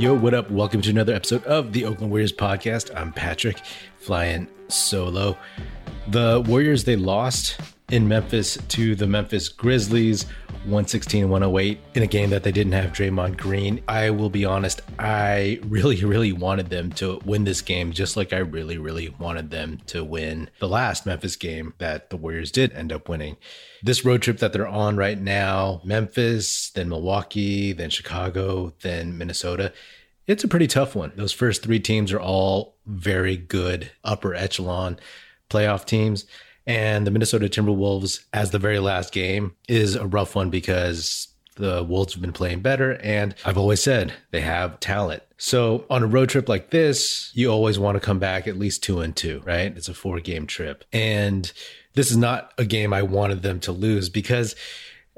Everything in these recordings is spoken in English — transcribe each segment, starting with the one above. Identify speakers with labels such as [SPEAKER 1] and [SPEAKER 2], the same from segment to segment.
[SPEAKER 1] Yo, what up? Welcome to another episode of the Oakland Warriors podcast. I'm Patrick, flying solo. The Warriors, they lost in Memphis to the Memphis Grizzlies 116 108 in a game that they didn't have Draymond Green. I will be honest, I really, really wanted them to win this game, just like I really, really wanted them to win the last Memphis game that the Warriors did end up winning. This road trip that they're on right now Memphis, then Milwaukee, then Chicago, then Minnesota. It's a pretty tough one. Those first three teams are all very good upper echelon playoff teams. And the Minnesota Timberwolves, as the very last game, is a rough one because the Wolves have been playing better. And I've always said they have talent. So on a road trip like this, you always want to come back at least two and two, right? It's a four game trip. And this is not a game I wanted them to lose because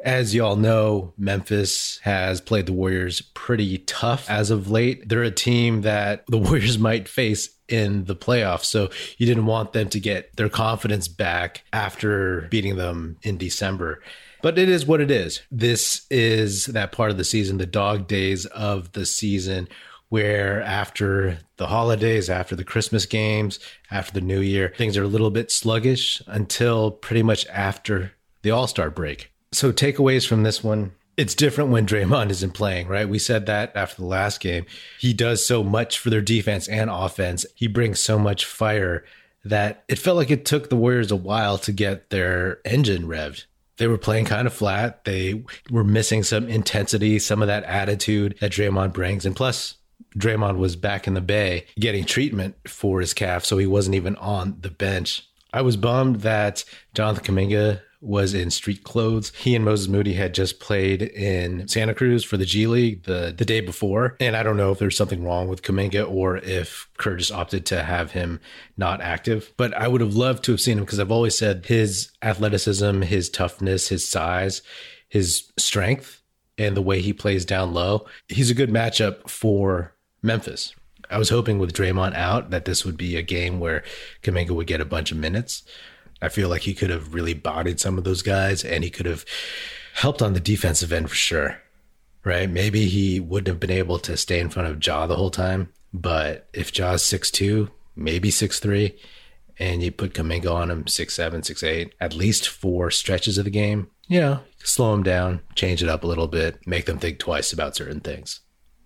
[SPEAKER 1] as y'all know, Memphis has played the Warriors pretty tough as of late. They're a team that the Warriors might face in the playoffs. So you didn't want them to get their confidence back after beating them in December. But it is what it is. This is that part of the season, the dog days of the season, where after the holidays, after the Christmas games, after the new year, things are a little bit sluggish until pretty much after the All Star break. So takeaways from this one. It's different when Draymond isn't playing, right? We said that after the last game. He does so much for their defense and offense. He brings so much fire that it felt like it took the Warriors a while to get their engine revved. They were playing kind of flat. They were missing some intensity, some of that attitude that Draymond brings. And plus, Draymond was back in the Bay getting treatment for his calf, so he wasn't even on the bench. I was bummed that Jonathan Kuminga was in street clothes. He and Moses Moody had just played in Santa Cruz for the G League the, the day before. And I don't know if there's something wrong with Kuminga or if Kerr just opted to have him not active. But I would have loved to have seen him because I've always said his athleticism, his toughness, his size, his strength, and the way he plays down low. He's a good matchup for Memphis. I was hoping with Draymond out that this would be a game where Kuminga would get a bunch of minutes. I feel like he could have really bodied some of those guys and he could have helped on the defensive end for sure. Right? Maybe he wouldn't have been able to stay in front of Ja the whole time, but if Ja's six two, maybe six three, and you put Kuminga on him six seven, six eight, at least four stretches of the game, you know, slow him down, change it up a little bit, make them think twice about certain things.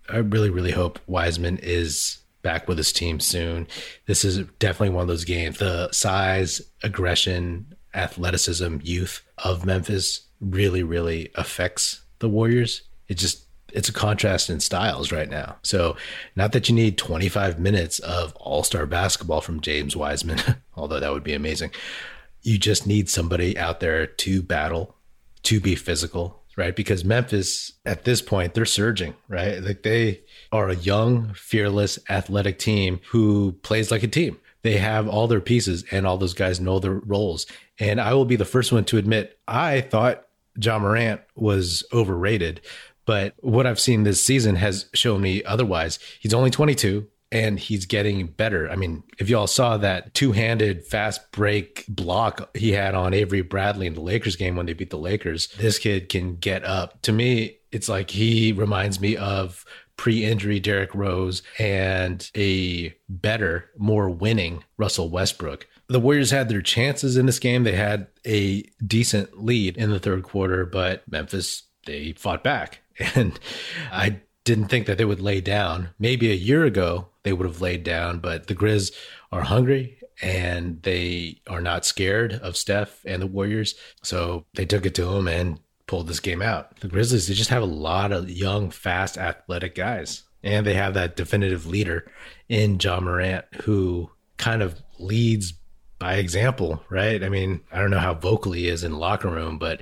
[SPEAKER 1] I really, really hope Wiseman is back with his team soon. This is definitely one of those games. The size, aggression, athleticism, youth of Memphis really, really affects the Warriors. It just it's a contrast in styles right now. So, not that you need 25 minutes of all-star basketball from James Wiseman, although that would be amazing. You just need somebody out there to battle, to be physical, right? Because Memphis at this point, they're surging, right? Like they are a young, fearless, athletic team who plays like a team. They have all their pieces and all those guys know their roles. And I will be the first one to admit, I thought Ja Morant was overrated. But what I've seen this season has shown me otherwise. He's only 22 and he's getting better. I mean, if y'all saw that two handed fast break block he had on Avery Bradley in the Lakers game when they beat the Lakers, this kid can get up. To me, it's like he reminds me of pre injury Derrick Rose and a better, more winning Russell Westbrook. The Warriors had their chances in this game. They had a decent lead in the third quarter, but Memphis, they fought back. And I didn't think that they would lay down. Maybe a year ago, they would have laid down, but the Grizz are hungry and they are not scared of Steph and the Warriors. So they took it to them and pulled this game out. The Grizzlies, they just have a lot of young, fast, athletic guys. And they have that definitive leader in Ja Morant who kind of leads by example, right? I mean, I don't know how vocal he is in locker room, but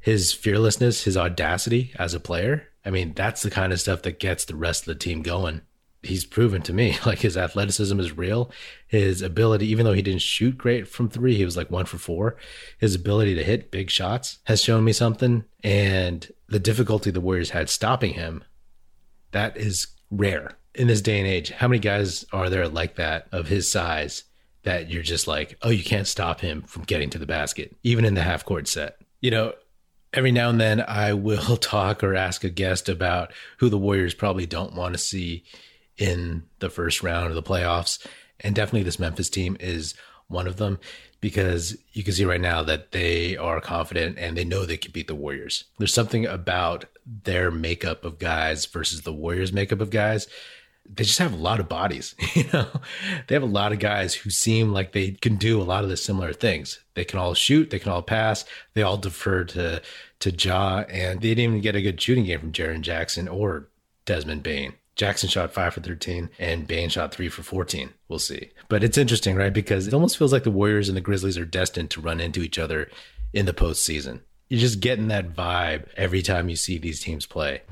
[SPEAKER 1] his fearlessness, his audacity as a player, I mean, that's the kind of stuff that gets the rest of the team going he's proven to me like his athleticism is real. His ability, even though he didn't shoot great from three, he was like one for four. His ability to hit big shots has shown me something. And the difficulty the Warriors had stopping him, that is rare in this day and age. How many guys are there like that of his size that you're just like, oh, you can't stop him from getting to the basket, even in the half court set? You know, Every now and then, I will talk or ask a guest about who the Warriors probably don't want to see in the first round of the playoffs. And definitely, this Memphis team is one of them because you can see right now that they are confident and they know they can beat the Warriors. There's something about their makeup of guys versus the Warriors' makeup of guys. They just have a lot of bodies, you know. They have a lot of guys who seem like they can do a lot of the similar things. They can all shoot, they can all pass, they all defer to to Ja, and they didn't even get a good shooting game from Jaren Jackson or Desmond Bane. Jackson shot five for 13 and Bane shot three for 14. We'll see. But it's interesting, right? Because it almost feels like the Warriors and the Grizzlies are destined to run into each other in the postseason. You're just getting that vibe every time you see these teams play.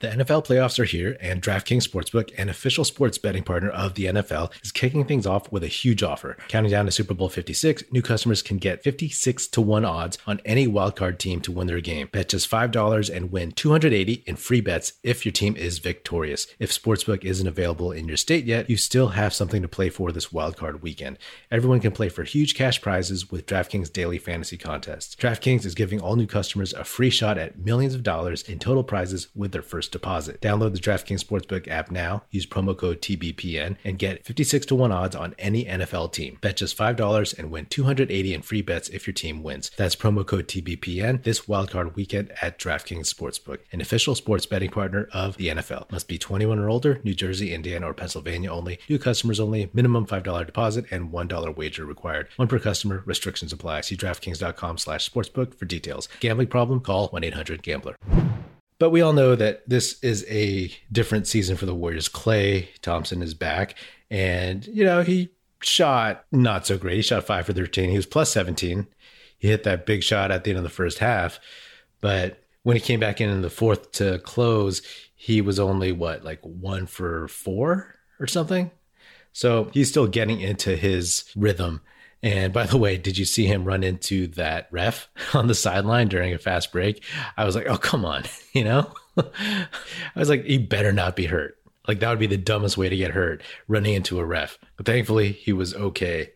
[SPEAKER 1] The NFL playoffs are here, and DraftKings Sportsbook, an official sports betting partner of the NFL, is kicking things off with a huge offer. Counting down to Super Bowl 56, new customers can get 56 to 1 odds on any wildcard team to win their game. Bet just $5 and win 280 in free bets if your team is victorious. If Sportsbook isn't available in your state yet, you still have something to play for this wildcard weekend. Everyone can play for huge cash prizes with DraftKings daily fantasy contests. DraftKings is giving all new customers a free shot at millions of dollars in total prizes with their first deposit. Download the DraftKings Sportsbook app now, use promo code TBPN, and get 56 to 1 odds on any NFL team. Bet just $5 and win 280 in free bets if your team wins. That's promo code TBPN this wildcard weekend at DraftKings Sportsbook, an official sports betting partner of the NFL. Must be 21 or older, New Jersey, Indiana, or Pennsylvania only. New customers only. Minimum $5 deposit and $1 wager required. One per customer. Restrictions apply. See DraftKings.com slash sportsbook for details. Gambling problem? Call 1-800-GAMBLER. But we all know that this is a different season for the Warriors. Klay Thompson is back, and you know he shot not so great. He shot five for thirteen. He was plus seventeen. He hit that big shot at the end of the first half, but when he came back in in the fourth to close, he was only what like one for four or something. So he's still getting into his rhythm. And by the way, did you see him run into that ref on the sideline during a fast break? I was like, oh, come on. You know, I was like, he better not be hurt. Like, that would be the dumbest way to get hurt, running into a ref. But thankfully, he was okay.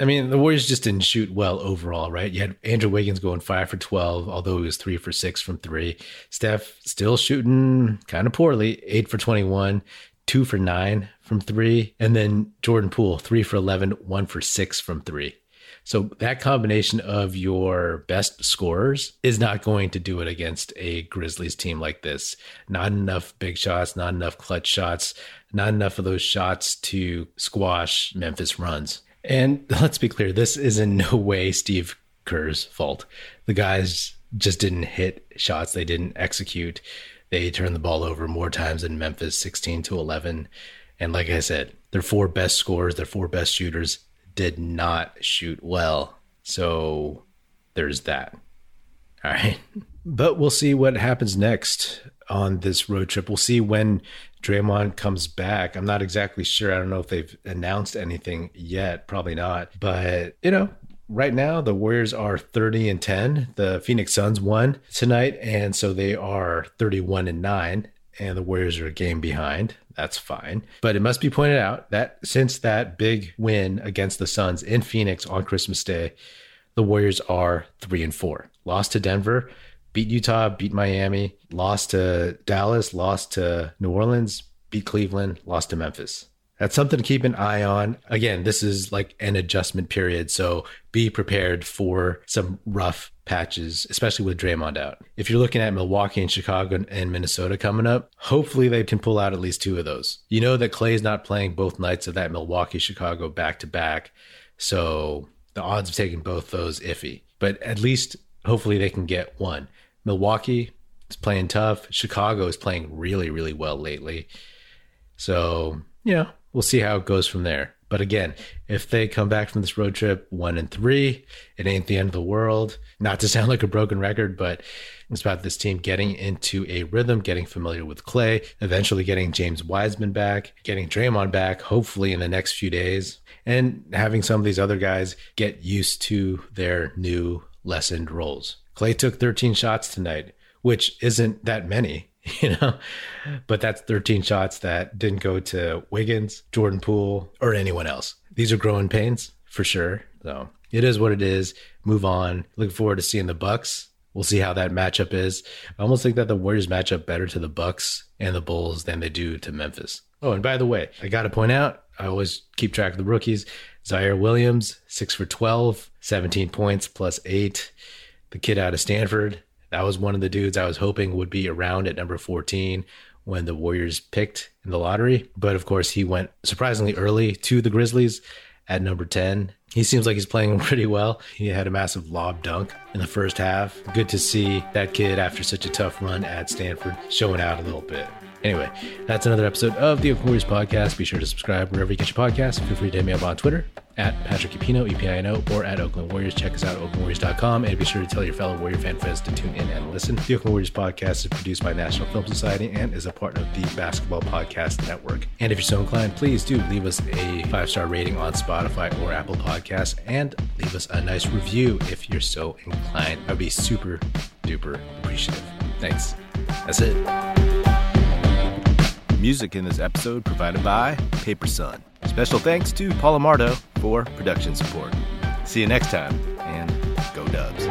[SPEAKER 1] I mean, the Warriors just didn't shoot well overall, right? You had Andrew Wiggins going five for 12, although he was three for six from three. Steph still shooting kind of poorly, eight for 21 two for nine from three. And then Jordan Poole, three for 11, one for six from three. So that combination of your best scorers is not going to do it against a Grizzlies team like this. Not enough big shots, not enough clutch shots, not enough of those shots to squash Memphis runs. And let's be clear, this is in no way Steve Kerr's fault. The guys just didn't hit shots, they didn't execute. They turned the ball over more times than Memphis, 16 to 11. And like I said, their four best scorers, their four best shooters did not shoot well. So there's that. All right. But we'll see what happens next on this road trip. We'll see when Draymond comes back. I'm not exactly sure. I don't know if they've announced anything yet. Probably not. But, you know, right now the Warriors are 30 and 10. The Phoenix Suns won tonight, and so they are 31 and 9 and the Warriors are a game behind. That's fine. But it must be pointed out that since that big win against the Suns in Phoenix on Christmas Day, the Warriors are 3 and 4. Lost to Denver, beat Utah, beat Miami, lost to Dallas, lost to New Orleans, beat Cleveland, lost to Memphis. That's something to keep an eye on. Again, this is like an adjustment period, so be prepared for some rough patches, especially with Draymond out. If you're looking at Milwaukee and Chicago and Minnesota coming up, hopefully they can pull out at least two of those. You know that Klay's not playing both nights of that Milwaukee Chicago back to back, so the odds of taking both those iffy. But at least hopefully they can get one. Milwaukee is playing tough. Chicago is playing really, really well lately. So, you know, we'll see how it goes from there. But again, if they come back from this road trip one and three, it ain't the end of the world. Not to sound like a broken record, but it's about this team getting into a rhythm, getting familiar with Klay, eventually getting James Wiseman back, getting Draymond back, hopefully in the next few days, and having some of these other guys get used to their new lessened roles. Klay took 13 shots tonight, which isn't that many you know, but that's 13 shots that didn't go to Wiggins, Jordan Poole, or anyone else. These are growing pains for sure. So it is what it is. Move on. Looking forward to seeing the Bucks We'll see how that matchup is. I almost think that the Warriors match up better to the Bucks and the Bulls than they do to Memphis. Oh, and by the way, I got to point out, I always keep track of the rookies. Ziaire Williams, six for 12, 17 points plus eight. The kid out of Stanford, that was one of the dudes I was hoping would be around at number 14 when the Warriors picked in the lottery. But of course, he went surprisingly early to the Grizzlies at number 10. He seems like he's playing pretty well. He had a massive lob dunk in the first half. Good to see that kid after such a tough run at Stanford showing out a little bit. Anyway, that's another episode of the Warriors podcast. Be sure to subscribe wherever you get your podcasts. Feel free to hit me up on Twitter at Patrick Epino, E-P-I-N-O, or at Oakland Warriors. Check us out at oaklandwarriors.com. And be sure to tell your fellow Warrior fan friends to tune in and listen. The Oakland Warriors podcast is produced by National Film Society and is a part of the Basketball Podcast Network. And if you're so inclined, please do leave us a five-star rating on Spotify or Apple Podcasts and leave us a nice review if you're so inclined. I'd be super duper appreciative. Thanks. That's it. Music in this episode provided by Paper Sun. Special thanks to Paul Amardo for production support. See you next time, and go Dubs.